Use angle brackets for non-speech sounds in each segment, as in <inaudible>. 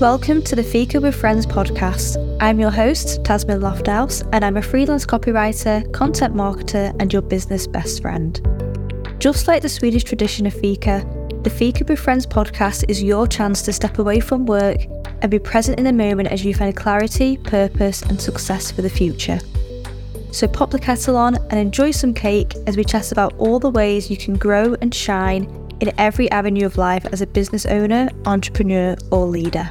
Welcome to the Fika with Friends podcast. I'm your host, Tasmin Lofthouse, and I'm a freelance copywriter, content marketer, and your business best friend. Just like the Swedish tradition of Fika, the Fika with Friends podcast is your chance to step away from work and be present in the moment as you find clarity, purpose, and success for the future. So pop the kettle on and enjoy some cake as we chat about all the ways you can grow and shine in every avenue of life as a business owner, entrepreneur, or leader.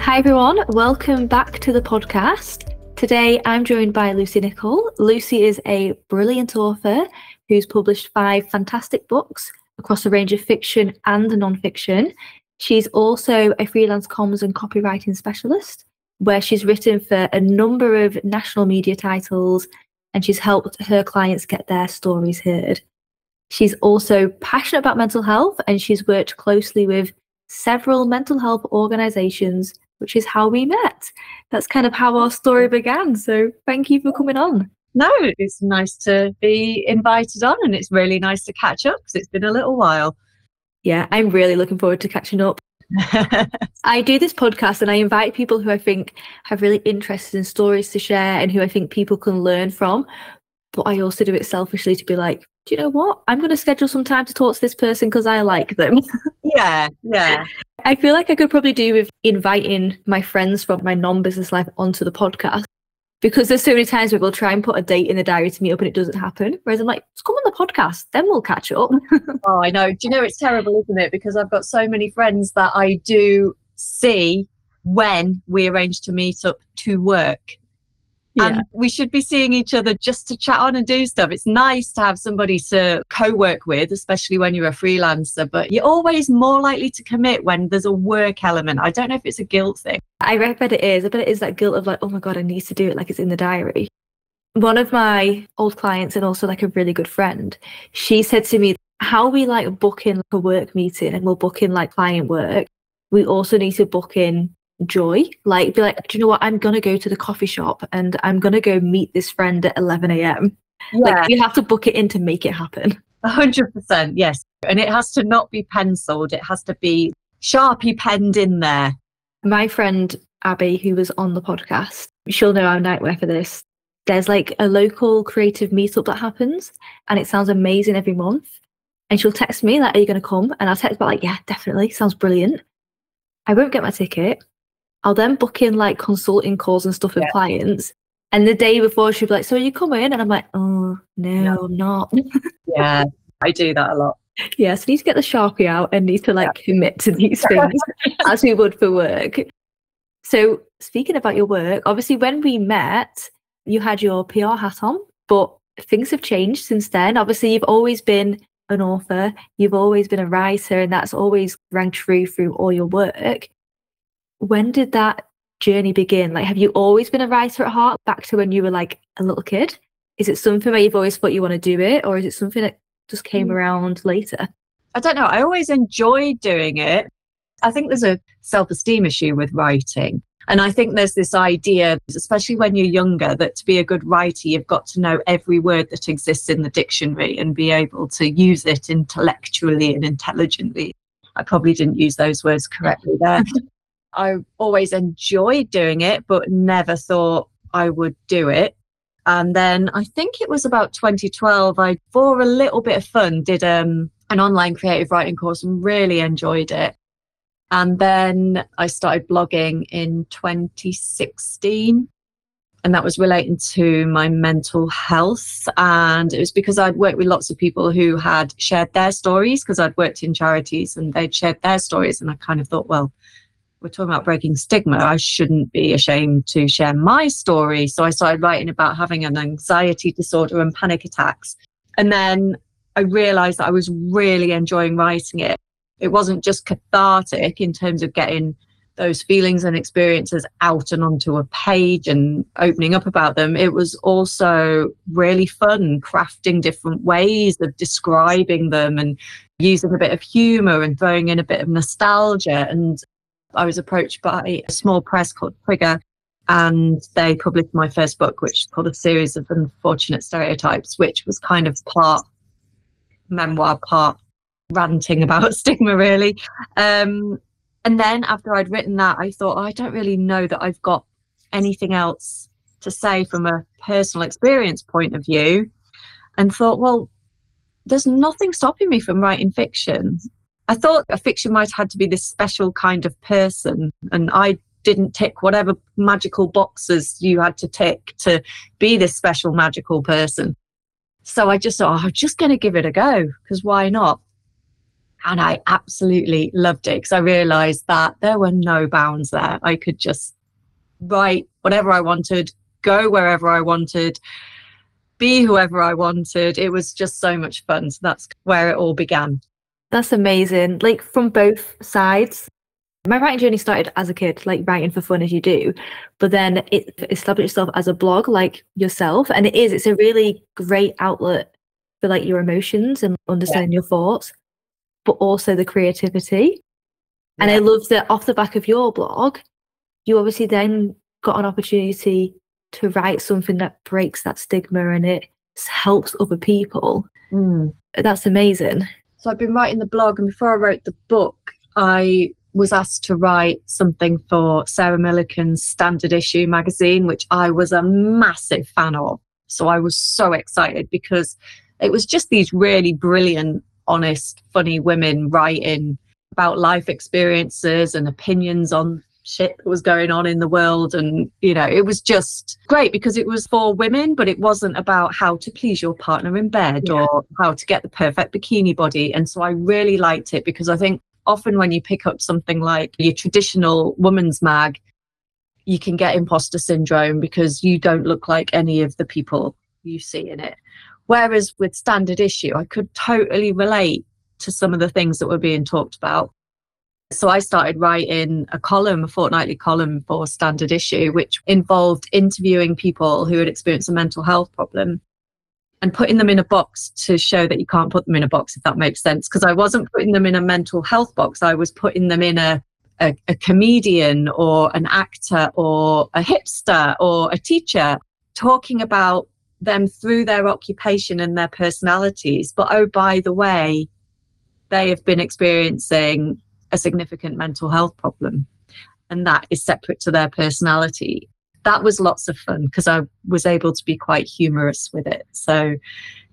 Hi, everyone. Welcome back to the podcast. Today, I'm joined by Lucy Nichol. Lucy is a brilliant author who's published five fantastic books across a range of fiction and non-fiction. She's also a freelance comms and copywriting specialist, where she's written for a number of national media titles and she's helped her clients get their stories heard. She's also passionate about mental health and she's worked closely with several mental health organizations, which is how we met. That's kind of how our story mm. began. So thank you for coming on. No, it's nice to be invited on and it's really nice to catch up because it's been a little while. Yeah, I'm really looking forward to catching up. <laughs> I do this podcast and I invite people who I think have really interesting stories to share and who I think people can learn from. But I also do it selfishly to be like, do you know what? I'm going to schedule some time to talk to this person because I like them. <laughs> yeah, yeah. I feel like I could probably do with inviting my friends from my non business life onto the podcast because there's so many times where we'll try and put a date in the diary to meet up and it doesn't happen. Whereas I'm like, let's come on the podcast, then we'll catch up. <laughs> oh, I know. Do you know it's terrible, isn't it? Because I've got so many friends that I do see when we arrange to meet up to work. Yeah. And we should be seeing each other just to chat on and do stuff. It's nice to have somebody to co work with, especially when you're a freelancer, but you're always more likely to commit when there's a work element. I don't know if it's a guilt thing. I bet it is. I bet it is that guilt of like, oh my God, I need to do it like it's in the diary. One of my old clients and also like a really good friend, she said to me, how we like book in like a work meeting and we'll book in like client work, we also need to book in joy. Like, be like, do you know what? I'm gonna go to the coffee shop and I'm gonna go meet this friend at 11 a.m. Yeah. Like, you have to book it in to make it happen. hundred percent, yes. And it has to not be penciled. It has to be sharpie penned in there. My friend Abby, who was on the podcast, she'll know I'm nightwear for this. There's like a local creative meetup that happens, and it sounds amazing every month. And she'll text me like, "Are you going to come?" And I'll text back like, "Yeah, definitely. Sounds brilliant." I won't get my ticket. I'll then book in like consulting calls and stuff with yeah. clients. And the day before, she'll be like, So are you coming? And I'm like, Oh, no, no. I'm not. yeah, I do that a lot. <laughs> Yeah, so need to get the Sharpie out and need to like yeah. commit to these <laughs> things as we would for work. So, speaking about your work, obviously, when we met, you had your PR hat on, but things have changed since then. Obviously, you've always been an author, you've always been a writer, and that's always rang true through all your work when did that journey begin? Like, have you always been a writer at heart back to when you were like a little kid? Is it something where you've always thought you want to do it, or is it something that just came mm. around later? I don't know. I always enjoyed doing it. I think there's a self esteem issue with writing. And I think there's this idea, especially when you're younger, that to be a good writer, you've got to know every word that exists in the dictionary and be able to use it intellectually and intelligently. I probably didn't use those words correctly there. <laughs> I always enjoyed doing it, but never thought I would do it. And then I think it was about 2012, I, for a little bit of fun, did um, an online creative writing course and really enjoyed it. And then I started blogging in 2016. And that was relating to my mental health. And it was because I'd worked with lots of people who had shared their stories because I'd worked in charities and they'd shared their stories. And I kind of thought, well, we're talking about breaking stigma, I shouldn't be ashamed to share my story. So I started writing about having an anxiety disorder and panic attacks. And then I realized that I was really enjoying writing it. It wasn't just cathartic in terms of getting those feelings and experiences out and onto a page and opening up about them. It was also really fun crafting different ways of describing them and using a bit of humor and throwing in a bit of nostalgia. And I was approached by a small press called Trigger, and they published my first book, which is called A Series of Unfortunate Stereotypes, which was kind of part memoir, part ranting about <laughs> stigma, really. Um, And then after I'd written that, I thought, oh, I don't really know that I've got anything else to say from a personal experience point of view. And thought, well, there's nothing stopping me from writing fiction. I thought a fiction writer had to be this special kind of person, and I didn't tick whatever magical boxes you had to tick to be this special magical person. So I just thought, oh, I'm just going to give it a go because why not? And I absolutely loved it because I realized that there were no bounds there. I could just write whatever I wanted, go wherever I wanted, be whoever I wanted. It was just so much fun. So that's where it all began. That's amazing. Like from both sides. My writing journey started as a kid, like writing for fun as you do, but then it established itself as a blog, like yourself. And it is, it's a really great outlet for like your emotions and understanding yeah. your thoughts but also the creativity. Yeah. And I love that off the back of your blog, you obviously then got an opportunity to write something that breaks that stigma and it helps other people. Mm. That's amazing. So I've been writing the blog, and before I wrote the book, I was asked to write something for Sarah Millican's Standard Issue magazine, which I was a massive fan of. So I was so excited because it was just these really brilliant honest, funny women writing about life experiences and opinions on shit that was going on in the world. And, you know, it was just great because it was for women, but it wasn't about how to please your partner in bed yeah. or how to get the perfect bikini body. And so I really liked it because I think often when you pick up something like your traditional woman's mag, you can get imposter syndrome because you don't look like any of the people you see in it. Whereas with standard issue, I could totally relate to some of the things that were being talked about. So I started writing a column, a fortnightly column for standard issue, which involved interviewing people who had experienced a mental health problem and putting them in a box to show that you can't put them in a box, if that makes sense. Because I wasn't putting them in a mental health box, I was putting them in a, a, a comedian or an actor or a hipster or a teacher talking about them through their occupation and their personalities. But oh, by the way, they have been experiencing a significant mental health problem, and that is separate to their personality. That was lots of fun because I was able to be quite humorous with it. So,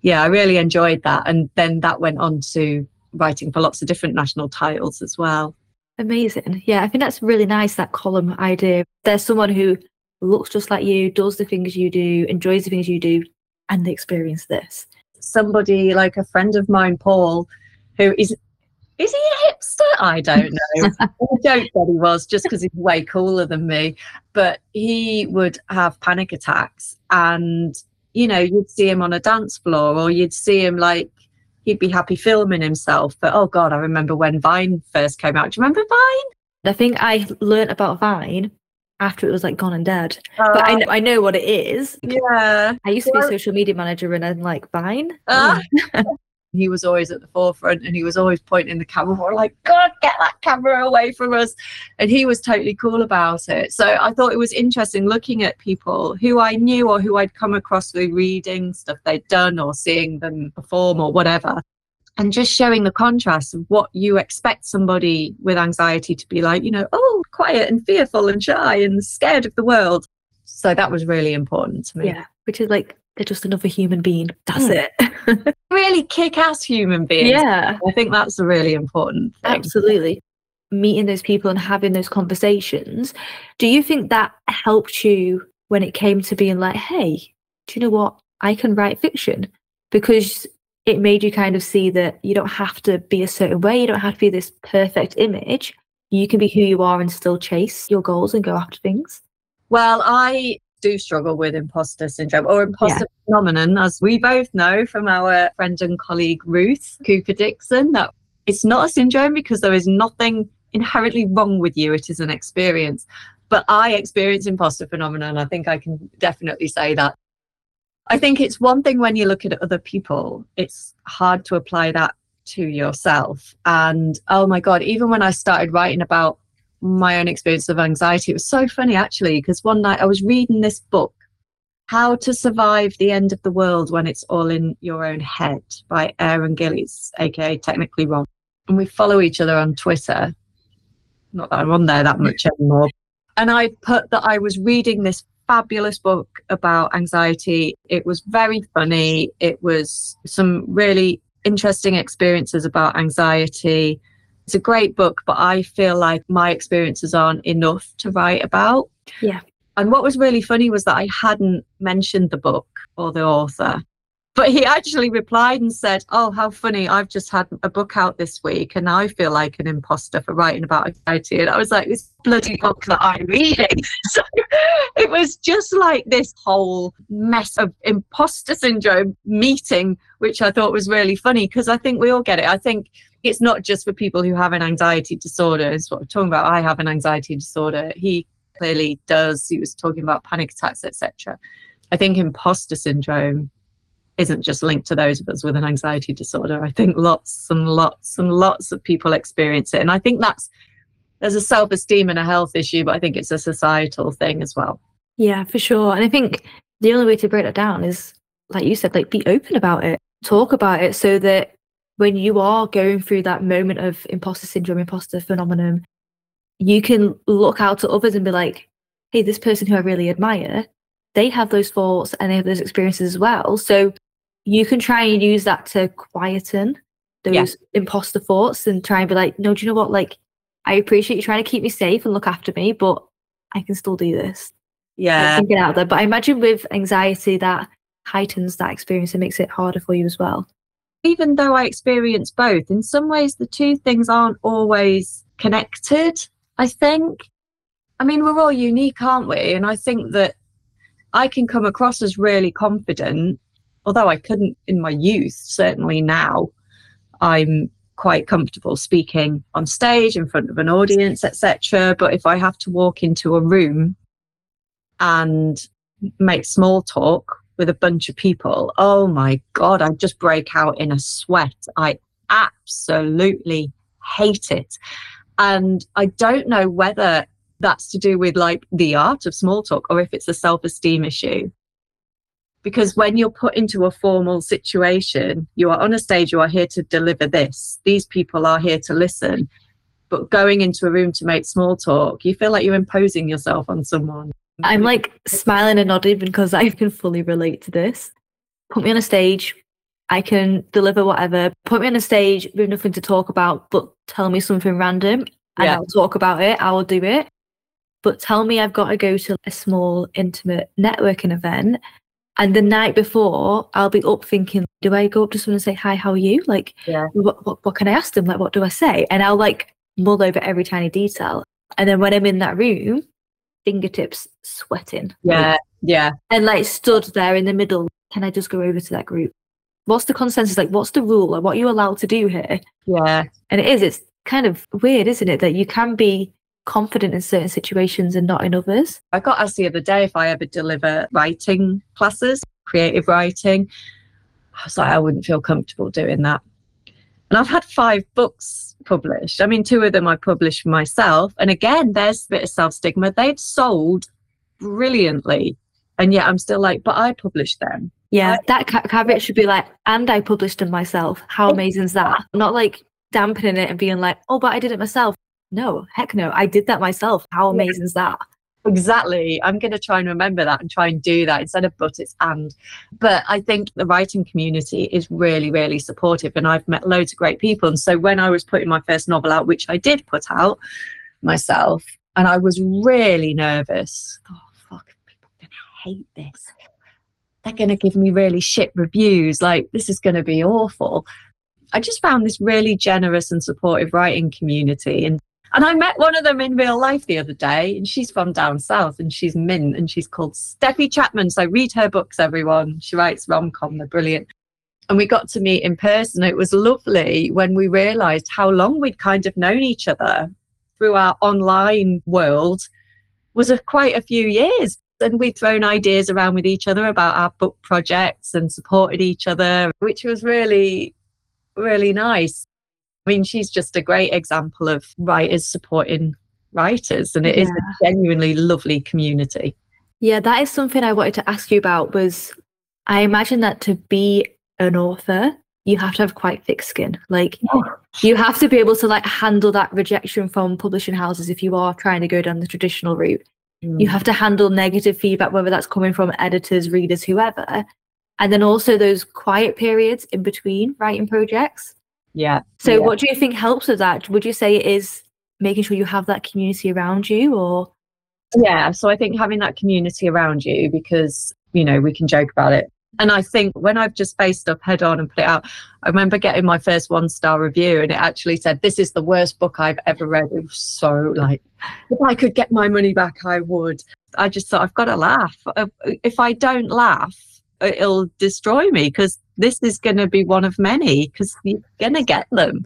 yeah, I really enjoyed that. And then that went on to writing for lots of different national titles as well. Amazing. Yeah, I think that's really nice, that column idea. There's someone who looks just like you, does the things you do, enjoys the things you do, and they experience this. Somebody like a friend of mine, Paul, who is is he a I don't know. <laughs> I joke that he was just because he's way cooler than me. But he would have panic attacks and you know, you'd see him on a dance floor or you'd see him like he'd be happy filming himself. But oh god, I remember when Vine first came out. Do you remember Vine? I think I learned about Vine after it was like gone and dead. Uh, but I know, I know what it is. Yeah. I used to be a social media manager and then like Vine. Uh, <laughs> he was always at the forefront and he was always pointing the camera. We're like, God, get that camera away from us. And he was totally cool about it. So I thought it was interesting looking at people who I knew or who I'd come across through reading stuff they'd done or seeing them perform or whatever and just showing the contrast of what you expect somebody with anxiety to be like, you know, oh, quiet and fearful and shy and scared of the world. So that was really important to me. Yeah, which is like they're just another human being. That's mm. it. <laughs> really kick ass human beings. Yeah. I think that's a really important thing. Absolutely. Meeting those people and having those conversations. Do you think that helped you when it came to being like, hey, do you know what? I can write fiction? Because it made you kind of see that you don't have to be a certain way, you don't have to be this perfect image. You can be who you are and still chase your goals and go after things. Well, I do struggle with imposter syndrome or imposter yeah. phenomenon, as we both know from our friend and colleague Ruth Cooper Dickson, that it's not a syndrome because there is nothing inherently wrong with you. It is an experience. But I experience imposter phenomenon. And i think I can definitely say that. I think it's one thing when you look at other people, it's hard to apply that to yourself. And oh my God, even when I started writing about my own experience of anxiety, it was so funny actually, because one night I was reading this book, How to Survive the End of the World When It's All in Your Own Head by Aaron Gillies, aka Technically Ron. And we follow each other on Twitter. Not that I'm on there that much anymore. And I put that I was reading this fabulous book about anxiety. It was very funny. It was some really interesting experiences about anxiety. It's a great book, but I feel like my experiences aren't enough to write about. Yeah. And what was really funny was that I hadn't mentioned the book or the author. But he actually replied and said, Oh, how funny. I've just had a book out this week and I feel like an imposter for writing about anxiety. And I was like, This bloody book that I'm reading. <laughs> So it was just like this whole mess of imposter syndrome meeting, which I thought was really funny because I think we all get it. I think it's not just for people who have an anxiety disorder, is what we're talking about. I have an anxiety disorder. He clearly does. He was talking about panic attacks, etc. I think imposter syndrome isn't just linked to those of us with an anxiety disorder. I think lots and lots and lots of people experience it. And I think that's there's a self-esteem and a health issue, but I think it's a societal thing as well. Yeah, for sure. And I think the only way to break that down is, like you said, like be open about it, talk about it so that when you are going through that moment of imposter syndrome, imposter phenomenon, you can look out to others and be like, hey, this person who I really admire, they have those thoughts and they have those experiences as well. So you can try and use that to quieten those yeah. imposter thoughts and try and be like, no, do you know what? Like, I appreciate you trying to keep me safe and look after me, but I can still do this. Yeah. Get out there. But I imagine with anxiety that heightens that experience and makes it harder for you as well. Even though I experience both, in some ways the two things aren't always connected, I think. I mean, we're all unique, aren't we? And I think that I can come across as really confident although I couldn't in my youth, certainly now I'm quite comfortable speaking on stage in front of an audience, etc. But if I have to walk into a room and make small talk with a bunch of people, oh my God, I just break out in a sweat. I absolutely hate it. And I don't know whether that's to do with like the art of small talk or if it's a self esteem issue because when you're put into a formal situation, you are on a stage, you are here to deliver this. These people are here to listen. But going into a room to make small talk, you feel like you're imposing yourself on someone. I'm like smiling and nodding because I can fully relate to this. Put me on a stage, I can deliver whatever. Put me on a stage with nothing to talk about, but tell me something random and yeah. I'll talk about it. I will do it. But tell me I've got to go to a small, intimate networking event and the night before, I'll be up thinking, do I go up to someone and say, hi, how are you? Like, yeah. what, what, what can I ask them? Like, what do I say? And I'll like mull over every tiny detail. And then when I'm in that room, fingertips sweating. Yeah. Like, yeah. And like stood there in the middle. Can I just go over to that group? What's the consensus? Like, what's the rule? Like, what are you allowed to do here? Yeah. And it is, it's kind of weird, isn't it? That you can be confident in certain situations and not in others. I got asked the other day if I ever deliver writing classes, creative writing. I was like, I wouldn't feel comfortable doing that. And I've had five books published. I mean, two of them I published myself. And again, there's a bit of self stigma. They've sold brilliantly. And yet I'm still like, but I published them. Yeah, I- that caveat should be like, and I published them myself. How oh. amazing is that? Not like dampening it and being like, oh, but I did it myself. No, heck no. I did that myself. How amazing is that? Exactly. I'm going to try and remember that and try and do that instead of but, it's and. But I think the writing community is really, really supportive. And I've met loads of great people. And so when I was putting my first novel out, which I did put out myself, and I was really nervous. Oh, fuck, people are going to hate this. They're going to give me really shit reviews. Like, this is going to be awful. I just found this really generous and supportive writing community. And and I met one of them in real life the other day, and she's from down south and she's mint and she's called Steffi Chapman. So read her books, everyone. She writes rom com, they're brilliant. And we got to meet in person. It was lovely when we realized how long we'd kind of known each other through our online world was a, quite a few years. And we'd thrown ideas around with each other about our book projects and supported each other, which was really, really nice. I mean, she's just a great example of writers supporting writers, and it yeah. is a genuinely lovely community. Yeah, that is something I wanted to ask you about. Was I imagine that to be an author, you have to have quite thick skin. Like you have to be able to like handle that rejection from publishing houses if you are trying to go down the traditional route. Mm. You have to handle negative feedback, whether that's coming from editors, readers, whoever. And then also those quiet periods in between writing projects. Yeah. So yeah. what do you think helps with that? Would you say it is making sure you have that community around you or yeah so i think having that community around you because you know we can joke about it and I think when I've just faced up head on and put it out, I remember getting my first one star review and it actually said, This is the worst book I've ever read. It was so like, if I could get my money back, I would. I just thought, I've got to laugh. Uh, if I don't laugh, it'll destroy me because this is going to be one of many because you're going to get them.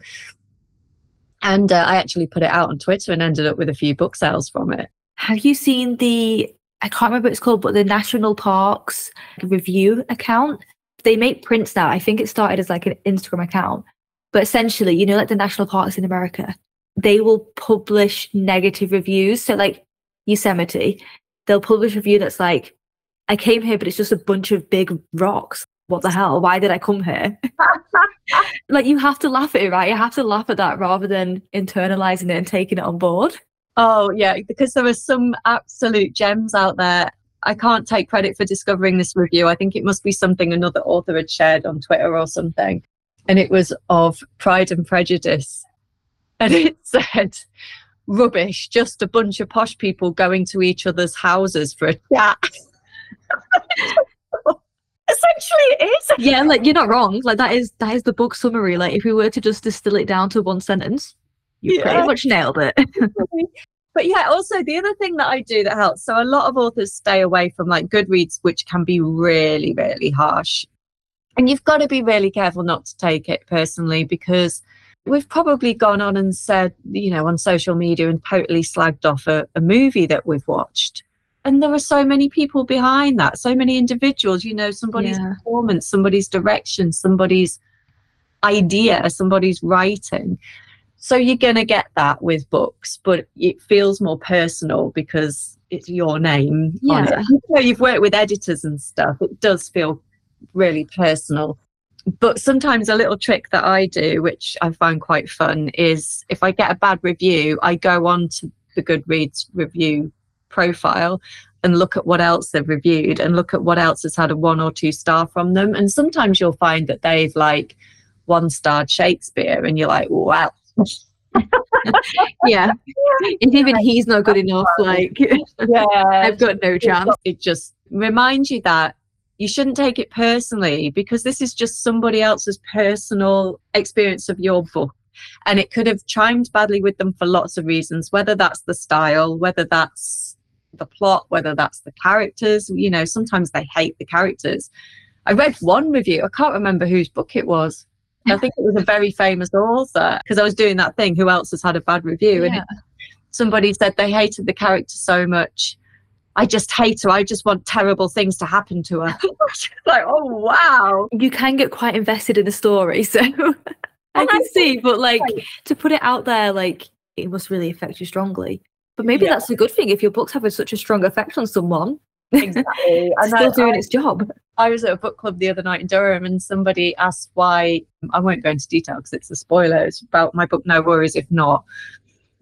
And uh, I actually put it out on Twitter and ended up with a few book sales from it. Have you seen the I can't remember what it's called, but the National Parks review account. They make prints now. I think it started as like an Instagram account. But essentially, you know, like the national parks in America, they will publish negative reviews. So like Yosemite, they'll publish a review that's like, I came here, but it's just a bunch of big rocks. What the hell? Why did I come here? <laughs> like you have to laugh at it, right? You have to laugh at that rather than internalizing it and taking it on board. Oh, yeah, because there are some absolute gems out there. I can't take credit for discovering this review. I think it must be something another author had shared on Twitter or something. And it was of Pride and Prejudice. And it <laughs> said, rubbish, just a bunch of posh people going to each other's houses for a chat. <laughs> Essentially, it is. Yeah, like you're not wrong. Like that is that is the book summary. Like if we were to just distill it down to one sentence, you yeah. pretty much nailed it. <laughs> but yeah, also the other thing that I do that helps. So a lot of authors stay away from like Goodreads, which can be really, really harsh. And you've got to be really careful not to take it personally because we've probably gone on and said, you know, on social media and totally slagged off a, a movie that we've watched. And there are so many people behind that, so many individuals, you know, somebody's yeah. performance, somebody's direction, somebody's idea, somebody's writing. So you're going to get that with books, but it feels more personal because it's your name. Yeah. You know, you've worked with editors and stuff. It does feel really personal. But sometimes a little trick that I do, which I find quite fun, is if I get a bad review, I go on to the Goodreads review profile and look at what else they've reviewed and look at what else has had a one or two star from them. And sometimes you'll find that they've like one starred Shakespeare and you're like, wow, yeah. <laughs> And even he's not good enough. Like, <laughs> yeah, I've got no chance. It just reminds you that you shouldn't take it personally because this is just somebody else's personal experience of your book. And it could have chimed badly with them for lots of reasons, whether that's the style, whether that's the plot, whether that's the characters. You know, sometimes they hate the characters. I read one review, I can't remember whose book it was, I think it was a very famous author because I was doing that thing. Who else has had a bad review? Yeah. And somebody said they hated the character so much. I just hate her. I just want terrible things to happen to her. <laughs> like, oh wow. You can get quite invested in the story, so <laughs> I can see, but like to put it out there, like it must really affect you strongly. But maybe yeah. that's a good thing if your book's having such a strong effect on someone. Exactly. <laughs> and still doing I, its job. I was at a book club the other night in Durham and somebody asked why, I won't go into detail because it's a spoiler, it's about my book, No Worries If Not,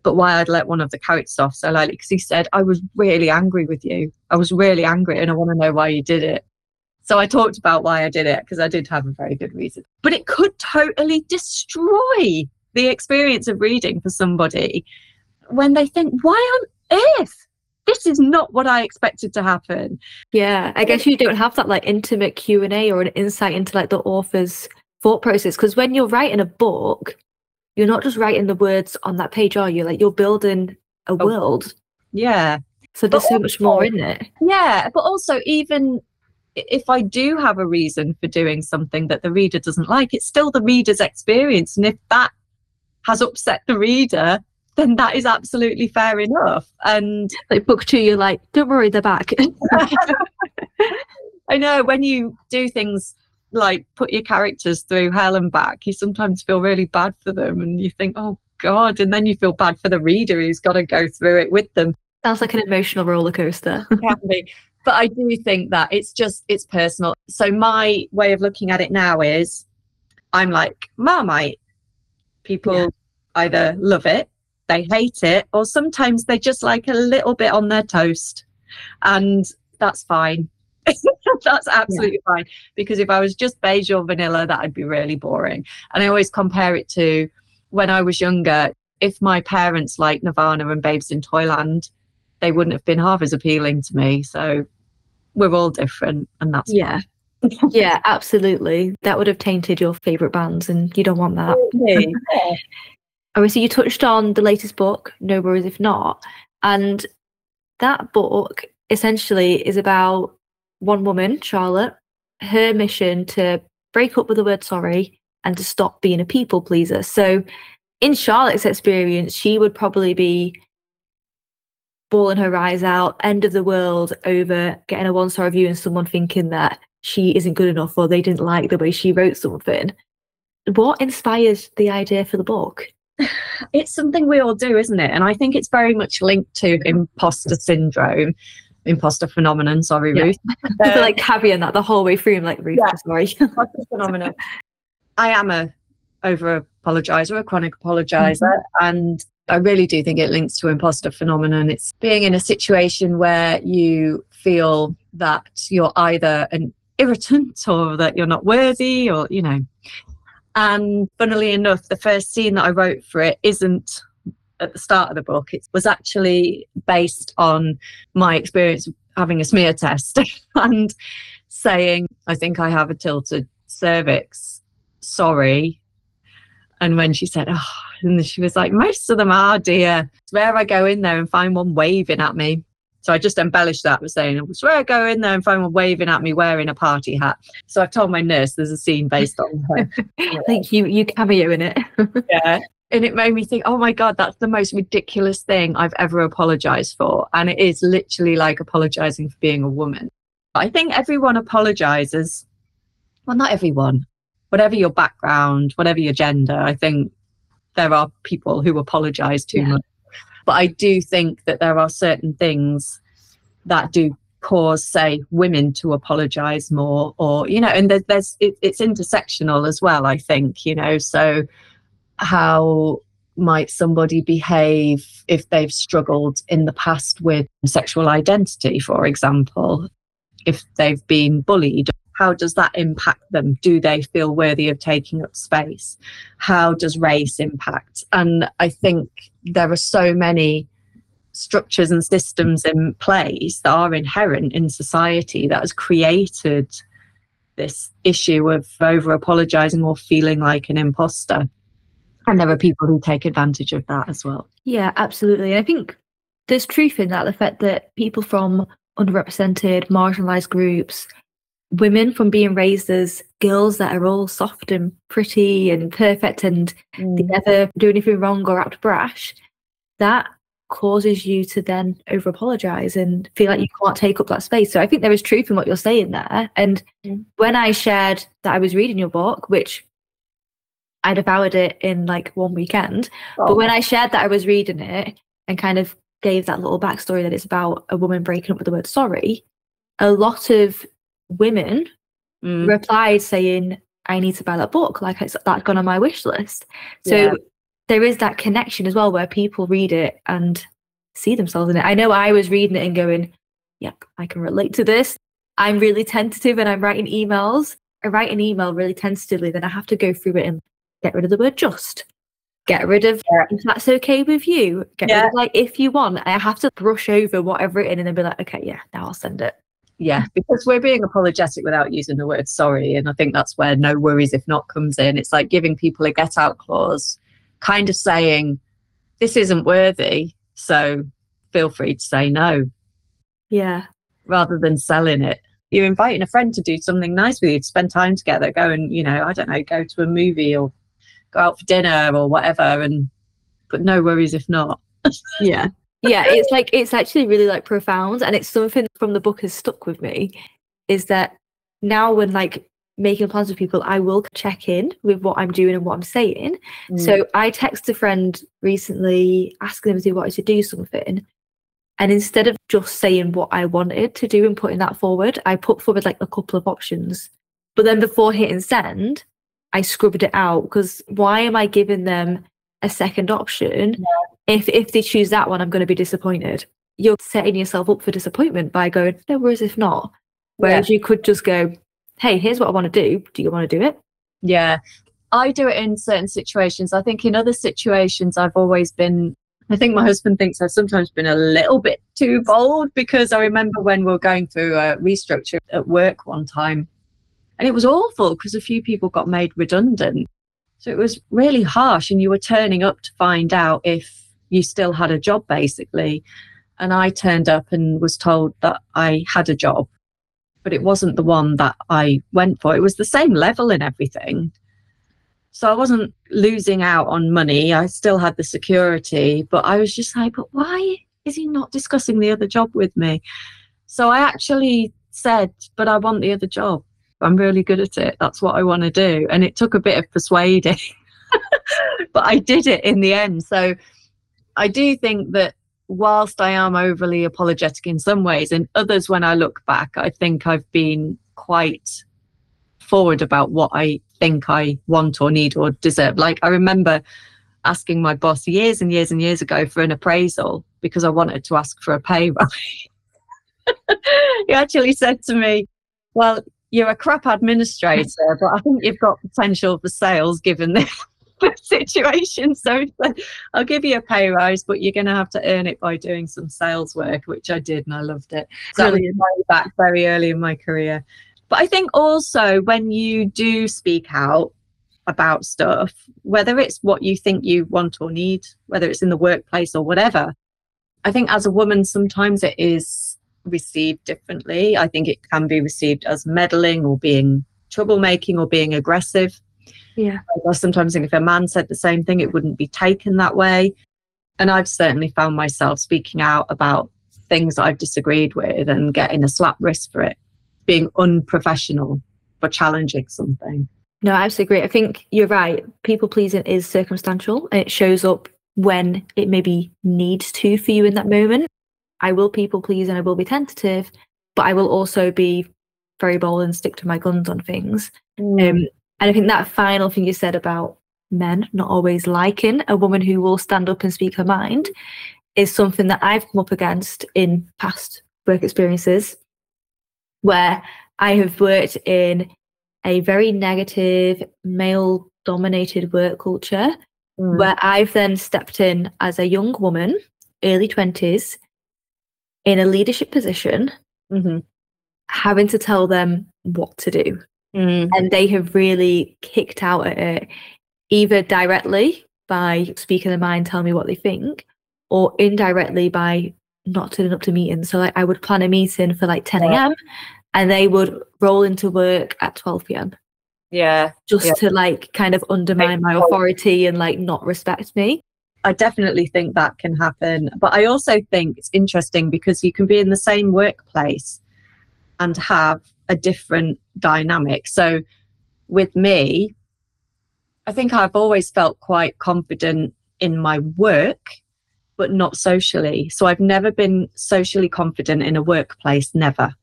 but why I'd let one of the characters off so lightly because he said, I was really angry with you. I was really angry and I want to know why you did it. So I talked about why I did it because I did have a very good reason. But it could totally destroy the experience of reading for somebody when they think, why on earth this is not what I expected to happen. Yeah, I guess you don't have that like intimate Q and A or an insight into like the author's thought process because when you're writing a book, you're not just writing the words on that page, are you? Like you're building a oh, world. Yeah. So there's but so also, much more in it. Yeah, but also even if I do have a reason for doing something that the reader doesn't like, it's still the reader's experience. And if that has upset the reader, then that is absolutely fair enough. And like book two, you're like, don't worry, they're back. <laughs> I know when you do things like put your characters through hell and back, you sometimes feel really bad for them and you think, oh God, and then you feel bad for the reader who's got to go through it with them. Sounds like an emotional roller coaster. <laughs> but I do think that it's just it's personal. So my way of looking at it now is I'm like Marmite. People yeah. either love it, they hate it, or sometimes they just like a little bit on their toast. And that's fine. <laughs> that's absolutely yeah. fine. Because if I was just beige or vanilla, that'd be really boring. And I always compare it to when I was younger. If my parents liked Nirvana and Babes in Toyland, they wouldn't have been half as appealing to me. So we're all different, and that's yeah. <laughs> yeah, absolutely. That would have tainted your favorite bands, and you don't want that. <laughs> Obviously, you touched on the latest book, No Worries If Not, and that book essentially is about one woman, Charlotte, her mission to break up with the word sorry and to stop being a people pleaser. So, in Charlotte's experience, she would probably be bawling her eyes out, end of the world over getting a one star review and someone thinking that she isn't good enough or they didn't like the way she wrote something. What inspires the idea for the book? It's something we all do, isn't it? And I think it's very much linked to imposter syndrome, imposter phenomenon. Sorry, yeah. Ruth. <laughs> I feel like carrying that the whole way through. I'm like, Ruth, yeah. sorry. <laughs> phenomenon. I am a over apologizer, a chronic apologizer, mm-hmm. and I really do think it links to imposter phenomenon. It's being in a situation where you feel that you're either an irritant or that you're not worthy or, you know. And funnily enough, the first scene that I wrote for it isn't at the start of the book. It was actually based on my experience having a smear test <laughs> and saying, I think I have a tilted cervix. Sorry. And when she said, oh, and she was like, most of them are, dear. Swear I go in there and find one waving at me. So I just embellished that with saying, I swear I go in there and find one waving at me wearing a party hat. So I've told my nurse there's a scene based on her. <laughs> I think you you cameo in it. <laughs> yeah. And it made me think, oh my God, that's the most ridiculous thing I've ever apologized for. And it is literally like apologizing for being a woman. I think everyone apologizes. Well, not everyone. Whatever your background, whatever your gender, I think there are people who apologize too yeah. much. But I do think that there are certain things that do cause, say, women to apologize more, or, you know, and there's, there's it, it's intersectional as well, I think, you know, so how might somebody behave if they've struggled in the past with sexual identity, for example, if they've been bullied how does that impact them? Do they feel worthy of taking up space? How does race impact? And I think there are so many structures and systems in place that are inherent in society that has created this issue of over apologizing or feeling like an imposter. And there are people who take advantage of that as well. Yeah, absolutely. I think there's truth in that the fact that people from underrepresented, marginalized groups women from being raised as girls that are all soft and pretty and perfect and mm. they never do anything wrong or act brash, that causes you to then over apologize and feel like you can't take up that space. So I think there is truth in what you're saying there. And mm. when I shared that I was reading your book, which I devoured it in like one weekend, oh. but when I shared that I was reading it and kind of gave that little backstory that it's about a woman breaking up with the word sorry, a lot of women mm. replied saying, I need to buy that book. Like it's that's gone on my wish list. So yeah. there is that connection as well where people read it and see themselves in it. I know I was reading it and going, Yep, I can relate to this. I'm really tentative and I'm writing emails. I write an email really tentatively, then I have to go through it and get rid of the word just. Get rid of yeah. if that's okay with you. Get yeah. rid of like if you want. I have to brush over what I've written and then be like, okay, yeah, now I'll send it yeah because we're being apologetic without using the word sorry and i think that's where no worries if not comes in. It's like giving people a get out clause kind of saying this isn't worthy so feel free to say no. Yeah. Rather than selling it. You're inviting a friend to do something nice with you to spend time together go and you know i don't know go to a movie or go out for dinner or whatever and but no worries if not. Yeah yeah, it's like it's actually really like profound, and it's something from the book has stuck with me. Is that now when like making plans with people, I will check in with what I'm doing and what I'm saying. Mm. So I text a friend recently asking them if they wanted to do something. And instead of just saying what I wanted to do and putting that forward, I put forward like a couple of options. But then before hitting send, I scrubbed it out because why am I giving them a second option? Yeah. If if they choose that one, I'm going to be disappointed. You're setting yourself up for disappointment by going, no, whereas if not. Whereas yeah. you could just go, hey, here's what I want to do. Do you want to do it? Yeah. I do it in certain situations. I think in other situations, I've always been, I think my husband thinks I've sometimes been a little bit too bold because I remember when we were going through a restructure at work one time and it was awful because a few people got made redundant. So it was really harsh and you were turning up to find out if you still had a job basically. And I turned up and was told that I had a job but it wasn't the one that I went for. It was the same level in everything. So I wasn't losing out on money. I still had the security, but I was just like, but why is he not discussing the other job with me? So I actually said, but I want the other job. I'm really good at it. That's what I want to do. And it took a bit of persuading, <laughs> but I did it in the end. So I do think that whilst I am overly apologetic in some ways, in others, when I look back, I think I've been quite forward about what I think I want or need or deserve. Like I remember asking my boss years and years and years ago for an appraisal because I wanted to ask for a pay rise. <laughs> he actually said to me, Well, you're a crap administrator, but I think you've got potential for sales given this. <laughs> situation. So <laughs> I'll give you a pay rise, but you're going to have to earn it by doing some sales work, which I did and I loved it. So back very early in my career. But I think also when you do speak out about stuff, whether it's what you think you want or need, whether it's in the workplace or whatever, I think as a woman, sometimes it is received differently. I think it can be received as meddling or being troublemaking or being aggressive. Yeah. I sometimes think if a man said the same thing, it wouldn't be taken that way. And I've certainly found myself speaking out about things I've disagreed with and getting a slap wrist for it, being unprofessional for challenging something. No, I absolutely agree. I think you're right. People pleasing is circumstantial and it shows up when it maybe needs to for you in that moment. I will people please and I will be tentative, but I will also be very bold and stick to my guns on things. Mm. Um, and I think that final thing you said about men not always liking a woman who will stand up and speak her mind is something that I've come up against in past work experiences where I have worked in a very negative male dominated work culture mm. where I've then stepped in as a young woman, early 20s, in a leadership position, mm-hmm. having to tell them what to do. Mm. And they have really kicked out at it, either directly by speaking their mind, telling me what they think, or indirectly by not turning up to meetings. So like I would plan a meeting for like 10 a.m. and they would roll into work at 12 p.m. Yeah. Just yeah. to like kind of undermine my authority and like not respect me. I definitely think that can happen. But I also think it's interesting because you can be in the same workplace and have a different dynamic. So with me, I think I've always felt quite confident in my work, but not socially. So I've never been socially confident in a workplace, never.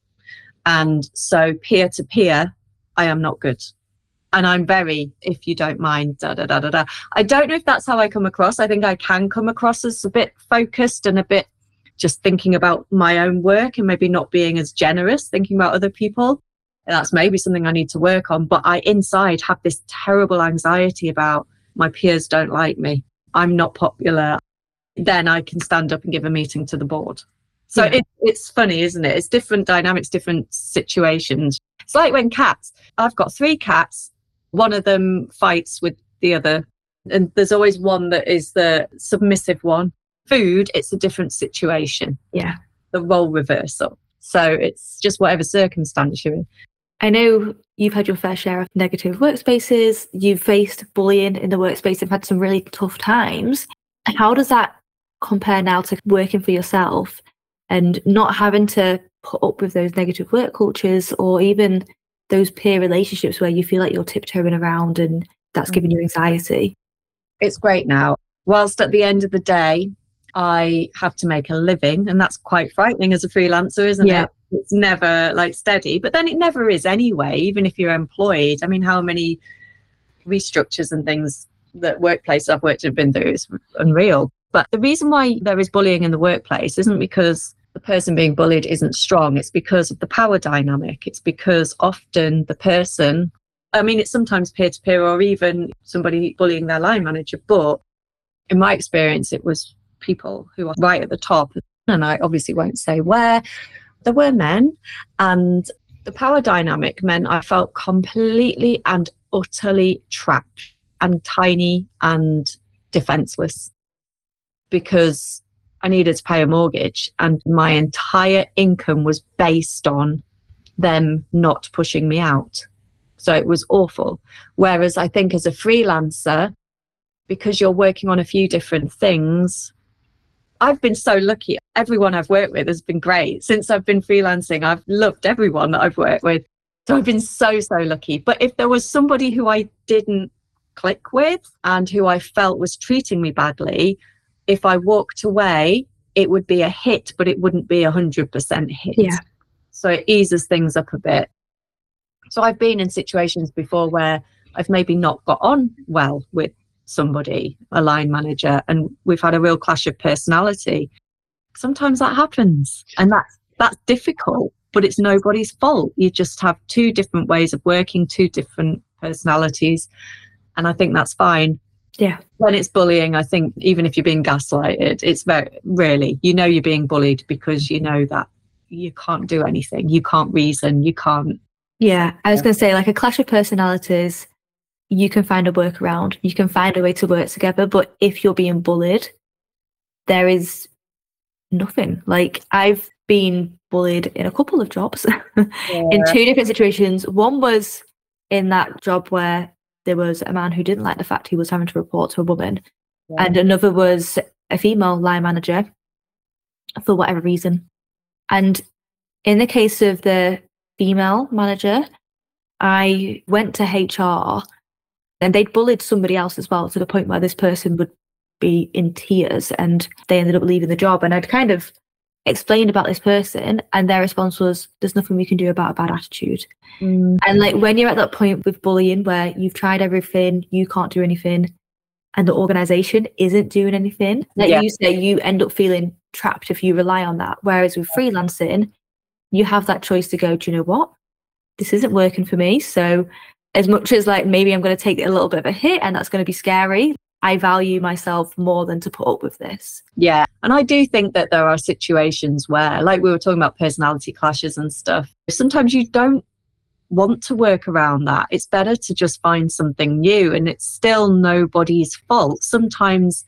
And so peer to peer, I am not good. And I'm very, if you don't mind, da da da da da. I don't know if that's how I come across. I think I can come across as a bit focused and a bit just thinking about my own work and maybe not being as generous, thinking about other people. And that's maybe something I need to work on. But I inside have this terrible anxiety about my peers don't like me. I'm not popular. Then I can stand up and give a meeting to the board. So yeah. it, it's funny, isn't it? It's different dynamics, different situations. It's like when cats, I've got three cats, one of them fights with the other. And there's always one that is the submissive one food, it's a different situation. Yeah. The role reversal. So it's just whatever circumstance you're in. I know you've had your fair share of negative workspaces, you've faced bullying in the workspace and had some really tough times. How does that compare now to working for yourself and not having to put up with those negative work cultures or even those peer relationships where you feel like you're tiptoeing around and that's giving you mm-hmm. anxiety? It's great now. Whilst at the end of the day, I have to make a living, and that's quite frightening as a freelancer, isn't yeah. it? It's never like steady, but then it never is anyway, even if you're employed. I mean, how many restructures and things that workplaces I've worked have been through is unreal. But the reason why there is bullying in the workplace isn't because the person being bullied isn't strong. It's because of the power dynamic. It's because often the person, I mean, it's sometimes peer to peer or even somebody bullying their line manager. But in my experience, it was people who are right at the top. And I obviously won't say where. There were men, and the power dynamic meant I felt completely and utterly trapped and tiny and defenseless because I needed to pay a mortgage and my entire income was based on them not pushing me out. So it was awful. Whereas I think as a freelancer, because you're working on a few different things, I've been so lucky. Everyone I've worked with has been great. Since I've been freelancing, I've loved everyone that I've worked with. So I've been so, so lucky. But if there was somebody who I didn't click with and who I felt was treating me badly, if I walked away, it would be a hit, but it wouldn't be a hundred percent hit. Yeah. So it eases things up a bit. So I've been in situations before where I've maybe not got on well with somebody, a line manager, and we've had a real clash of personality. Sometimes that happens, and that's that's difficult, but it's nobody's fault. You just have two different ways of working, two different personalities, and I think that's fine. Yeah. When it's bullying, I think even if you're being gaslighted, it's very really, you know, you're being bullied because you know that you can't do anything, you can't reason, you can't. Yeah. I was going to say, like a clash of personalities, you can find a workaround, you can find a way to work together. But if you're being bullied, there is nothing. Like I've been bullied in a couple of jobs <laughs> yeah. in two different situations. One was in that job where there was a man who didn't like the fact he was having to report to a woman, yeah. and another was a female line manager for whatever reason. And in the case of the female manager, I went to HR and they'd bullied somebody else as well to the point where this person would be in tears and they ended up leaving the job. And I'd kind of explained about this person and their response was there's nothing we can do about a bad attitude mm-hmm. and like when you're at that point with bullying where you've tried everything you can't do anything and the organization isn't doing anything like yeah. you say you end up feeling trapped if you rely on that whereas with freelancing you have that choice to go do you know what this isn't working for me so as much as like maybe i'm going to take a little bit of a hit and that's going to be scary I value myself more than to put up with this. Yeah. And I do think that there are situations where, like we were talking about personality clashes and stuff, sometimes you don't want to work around that. It's better to just find something new and it's still nobody's fault. Sometimes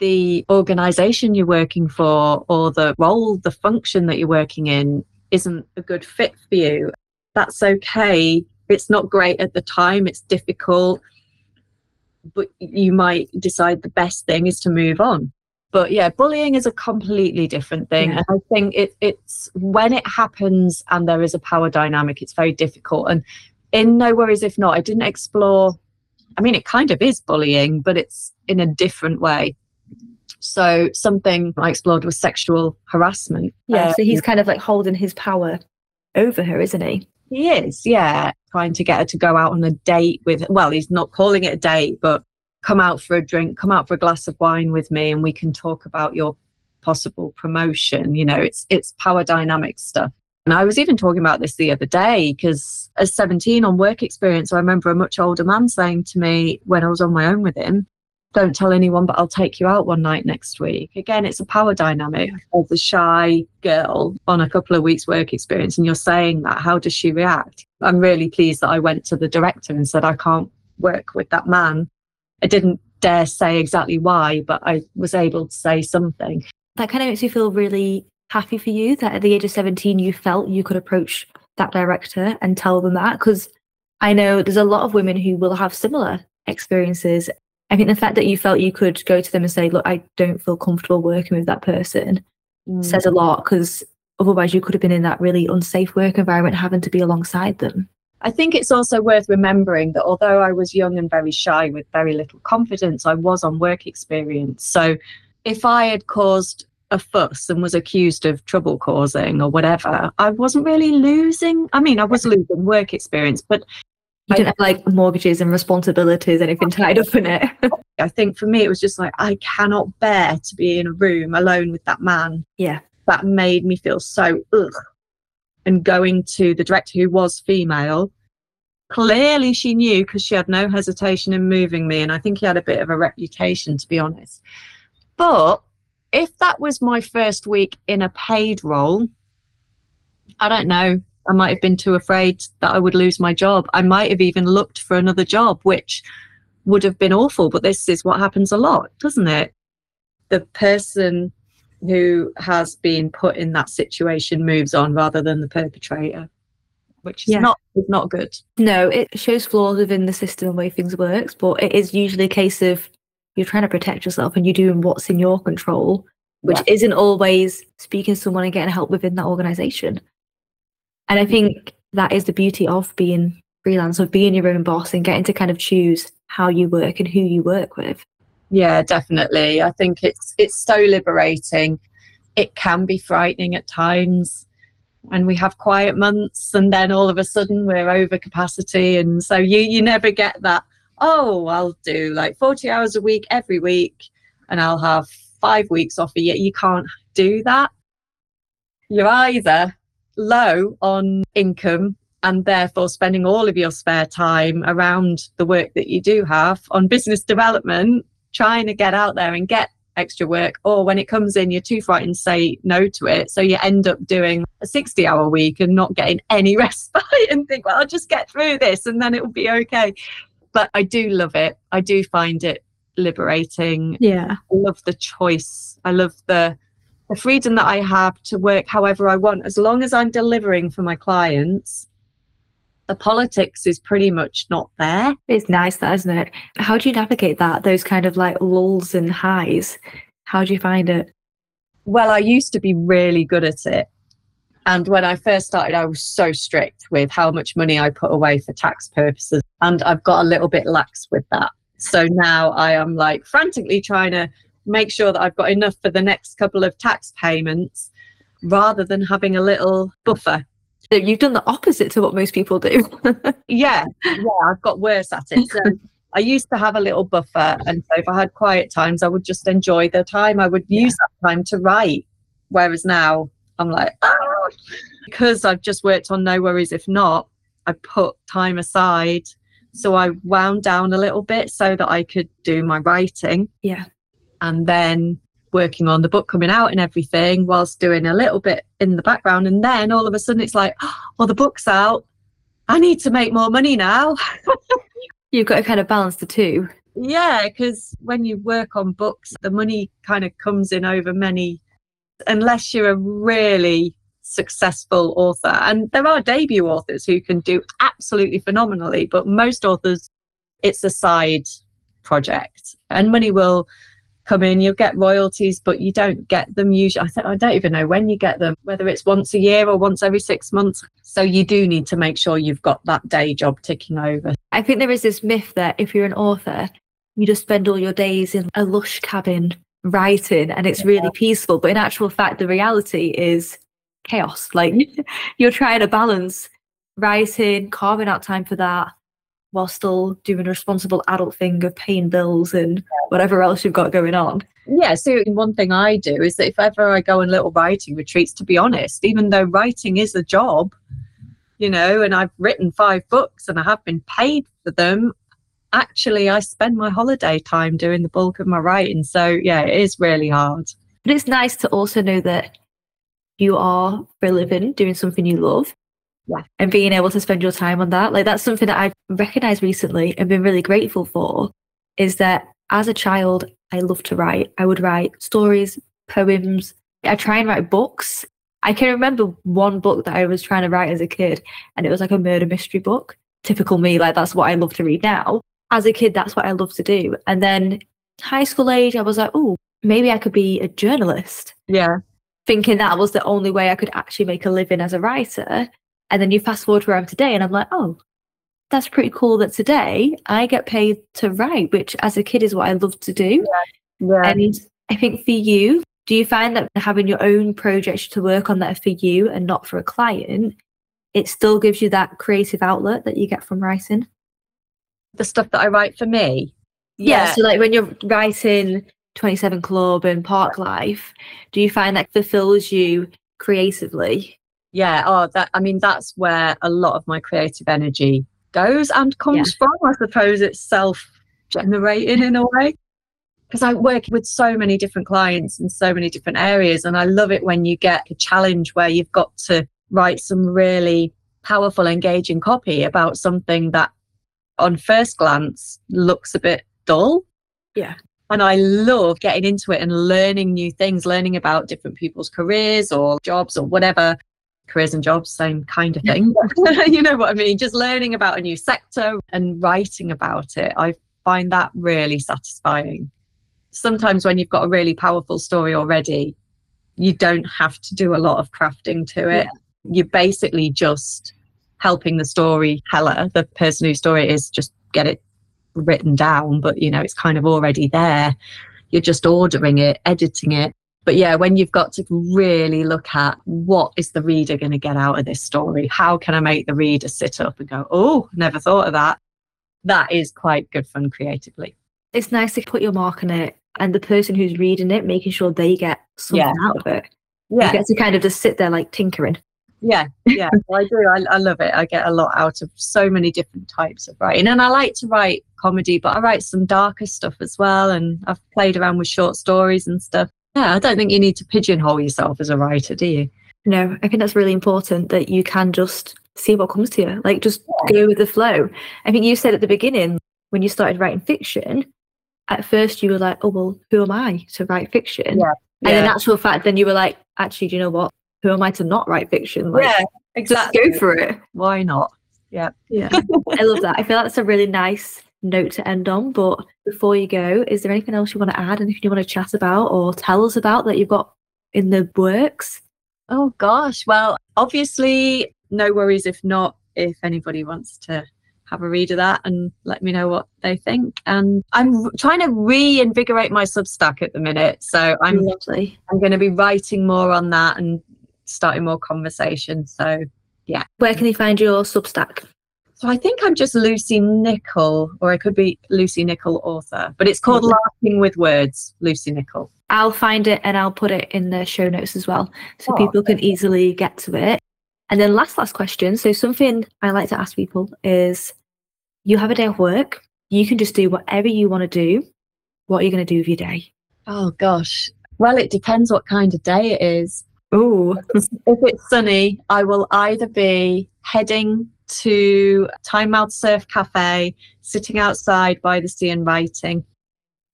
the organization you're working for or the role, the function that you're working in isn't a good fit for you. That's okay. It's not great at the time, it's difficult but you might decide the best thing is to move on. But yeah, bullying is a completely different thing. Yeah. And I think it, it's when it happens and there is a power dynamic, it's very difficult. And in No Worries If Not, I didn't explore, I mean, it kind of is bullying, but it's in a different way. So something I explored was sexual harassment. Yeah, so he's um, kind of like holding his power over her, isn't he? He is, yeah. Trying to get her to go out on a date with, well, he's not calling it a date, but come out for a drink, come out for a glass of wine with me, and we can talk about your possible promotion. You know, it's it's power dynamic stuff. And I was even talking about this the other day because as 17 on work experience, I remember a much older man saying to me when I was on my own with him, don't tell anyone, but I'll take you out one night next week. Again, it's a power dynamic as a shy girl on a couple of weeks' work experience, and you're saying that. How does she react? I'm really pleased that I went to the director and said, I can't work with that man. I didn't dare say exactly why, but I was able to say something. That kind of makes me feel really happy for you that at the age of 17, you felt you could approach that director and tell them that. Because I know there's a lot of women who will have similar experiences I think the fact that you felt you could go to them and say, look, I don't feel comfortable working with that person mm. says a lot because otherwise you could have been in that really unsafe work environment having to be alongside them. I think it's also worth remembering that although I was young and very shy with very little confidence, I was on work experience. So if I had caused a fuss and was accused of trouble causing or whatever, I wasn't really losing. I mean, I was losing work experience, but You didn't have like mortgages and responsibilities, anything tied up in it. <laughs> I think for me, it was just like, I cannot bear to be in a room alone with that man. Yeah. That made me feel so ugh. And going to the director who was female, clearly she knew because she had no hesitation in moving me. And I think he had a bit of a reputation, to be honest. But if that was my first week in a paid role, I don't know. I might have been too afraid that I would lose my job. I might have even looked for another job, which would have been awful. But this is what happens a lot, doesn't it? The person who has been put in that situation moves on rather than the perpetrator, which is yeah. not is not good. No, it shows flaws within the system and way things works, but it is usually a case of you're trying to protect yourself and you're doing what's in your control, which yeah. isn't always speaking to someone and getting help within that organization. And I think that is the beauty of being freelance, of being your own boss and getting to kind of choose how you work and who you work with. Yeah, definitely. I think it's it's so liberating. It can be frightening at times and we have quiet months and then all of a sudden we're over capacity and so you you never get that oh, I'll do like 40 hours a week every week and I'll have five weeks off a year. You can't do that. You're either low on income and therefore spending all of your spare time around the work that you do have on business development, trying to get out there and get extra work, or when it comes in, you're too frightened to say no to it. So you end up doing a 60 hour week and not getting <laughs> any respite and think, well, I'll just get through this and then it will be okay but I do love it. I do find it liberating. Yeah. I love the choice. I love the the freedom that I have to work however I want, as long as I'm delivering for my clients. The politics is pretty much not there. It's nice, that isn't it? How do you navigate that? Those kind of like lulls and highs. How do you find it? Well, I used to be really good at it. And when I first started, I was so strict with how much money I put away for tax purposes. And I've got a little bit lax with that. So now I am like frantically trying to make sure that I've got enough for the next couple of tax payments rather than having a little buffer. So you've done the opposite to what most people do. <laughs> yeah, yeah, I've got worse at it. So <laughs> I used to have a little buffer. And so if I had quiet times, I would just enjoy the time. I would use yeah. that time to write. Whereas now I'm like, oh, because I've just worked on No Worries If Not, I put time aside. So I wound down a little bit so that I could do my writing. Yeah. And then working on the book coming out and everything whilst doing a little bit in the background. And then all of a sudden it's like, oh, well, the book's out. I need to make more money now. <laughs> You've got to kind of balance the two. Yeah, because when you work on books, the money kind of comes in over many unless you're a really successful author. And there are debut authors who can do absolutely phenomenally, but most authors, it's a side project and money will come in you'll get royalties but you don't get them usually I, th- I don't even know when you get them whether it's once a year or once every six months so you do need to make sure you've got that day job ticking over i think there is this myth that if you're an author you just spend all your days in a lush cabin writing and it's really peaceful. But in actual fact, the reality is chaos. Like <laughs> you're trying to balance writing, carving out time for that, while still doing a responsible adult thing of paying bills and whatever else you've got going on. Yeah, so one thing I do is that if ever I go on little writing retreats, to be honest, even though writing is a job, you know, and I've written five books and I have been paid for them, actually I spend my holiday time doing the bulk of my writing. So yeah, it is really hard. But it's nice to also know that you are for a living doing something you love. Yeah. And being able to spend your time on that. Like that's something that I've recognized recently and been really grateful for is that as a child, I love to write. I would write stories, poems. I try and write books. I can remember one book that I was trying to write as a kid, and it was like a murder mystery book. Typical me, like that's what I love to read now as a kid, that's what I love to do. And then high school age, I was like, oh, maybe I could be a journalist. Yeah. Thinking that was the only way I could actually make a living as a writer. And then you fast forward to where I'm today, and I'm like, oh, that's pretty cool that today I get paid to write, which as a kid is what I love to do. Yeah. yeah. And I think for you, do you find that having your own projects to work on that are for you and not for a client, it still gives you that creative outlet that you get from writing? The stuff that I write for me. Yeah. So like when you're writing 27 Club and Park Life, do you find that fulfills you creatively? Yeah. Oh, that I mean, that's where a lot of my creative energy goes and comes from. I suppose it's self generating in a way. Because I work with so many different clients in so many different areas. And I love it when you get a challenge where you've got to write some really powerful, engaging copy about something that on first glance looks a bit dull. Yeah. And I love getting into it and learning new things, learning about different people's careers or jobs or whatever. Careers and jobs, same kind of thing. <laughs> you know what I mean? Just learning about a new sector and writing about it. I find that really satisfying. Sometimes when you've got a really powerful story already, you don't have to do a lot of crafting to it. Yeah. You're basically just helping the storyteller, the person whose story it is, just get it written down. But, you know, it's kind of already there. You're just ordering it, editing it. But yeah, when you've got to really look at what is the reader going to get out of this story? How can I make the reader sit up and go, oh, never thought of that? that is quite good fun creatively. It's nice to put your mark on it and the person who's reading it, making sure they get something yeah. out of it. Yeah. You get to kind of just sit there like tinkering. Yeah, yeah, <laughs> I do. I, I love it. I get a lot out of so many different types of writing. And I like to write comedy, but I write some darker stuff as well. And I've played around with short stories and stuff. Yeah, I don't think you need to pigeonhole yourself as a writer, do you? No, I think that's really important that you can just see what comes to you. Like just go with the flow. I think you said at the beginning when you started writing fiction, at first you were like, oh well, who am I to write fiction? Yeah. And in actual fact, then you were like, actually, do you know what? Who am I to not write fiction? Like, yeah, exactly. Just go for it. Why not? Yeah. Yeah. <laughs> I love that. I feel that's a really nice note to end on. But before you go, is there anything else you want to add? Anything you want to chat about or tell us about that you've got in the works? Oh gosh. Well, obviously no worries if not, if anybody wants to have a read of that and let me know what they think. And I'm trying to reinvigorate my Substack at the minute. So I'm Lovely. I'm going to be writing more on that and starting more conversation. So yeah. Where can you find your Substack? So I think I'm just Lucy Nichol, or I could be Lucy Nichol author, but it's called Laughing with Words, Lucy Nichol. I'll find it and I'll put it in the show notes as well, so oh, people can easily get to it. And then last, last question. So something I like to ask people is you have a day of work, you can just do whatever you want to do. What are you going to do with your day? Oh gosh. Well, it depends what kind of day it is. Oh, if it's sunny, I will either be heading to Tynemouth Surf Cafe, sitting outside by the sea and writing,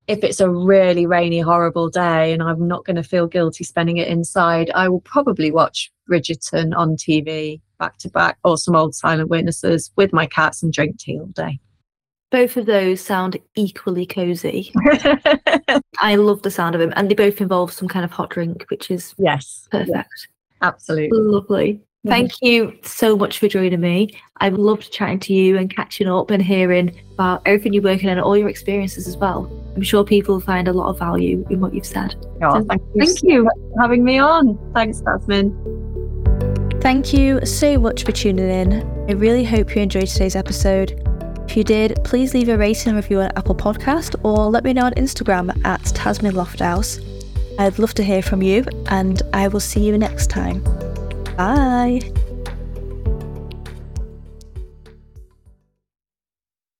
if it's a really rainy, horrible day and I'm not going to feel guilty spending it inside, I will probably watch Bridgerton on TV back to back or some old silent witnesses with my cats and drink tea all day. Both of those sound equally cozy. <laughs> I love the sound of them, and they both involve some kind of hot drink, which is yes, perfect. Absolutely lovely. Thank you so much for joining me. I've loved chatting to you and catching up and hearing about everything you're working on and all your experiences as well. I'm sure people find a lot of value in what you've said. Oh, so thank, you, thank you for having me on. Thanks, Tasmin. Thank you so much for tuning in. I really hope you enjoyed today's episode. If you did, please leave a rating and review on Apple Podcast or let me know on Instagram at Tasmin Lofthouse. I'd love to hear from you, and I will see you next time. Bye.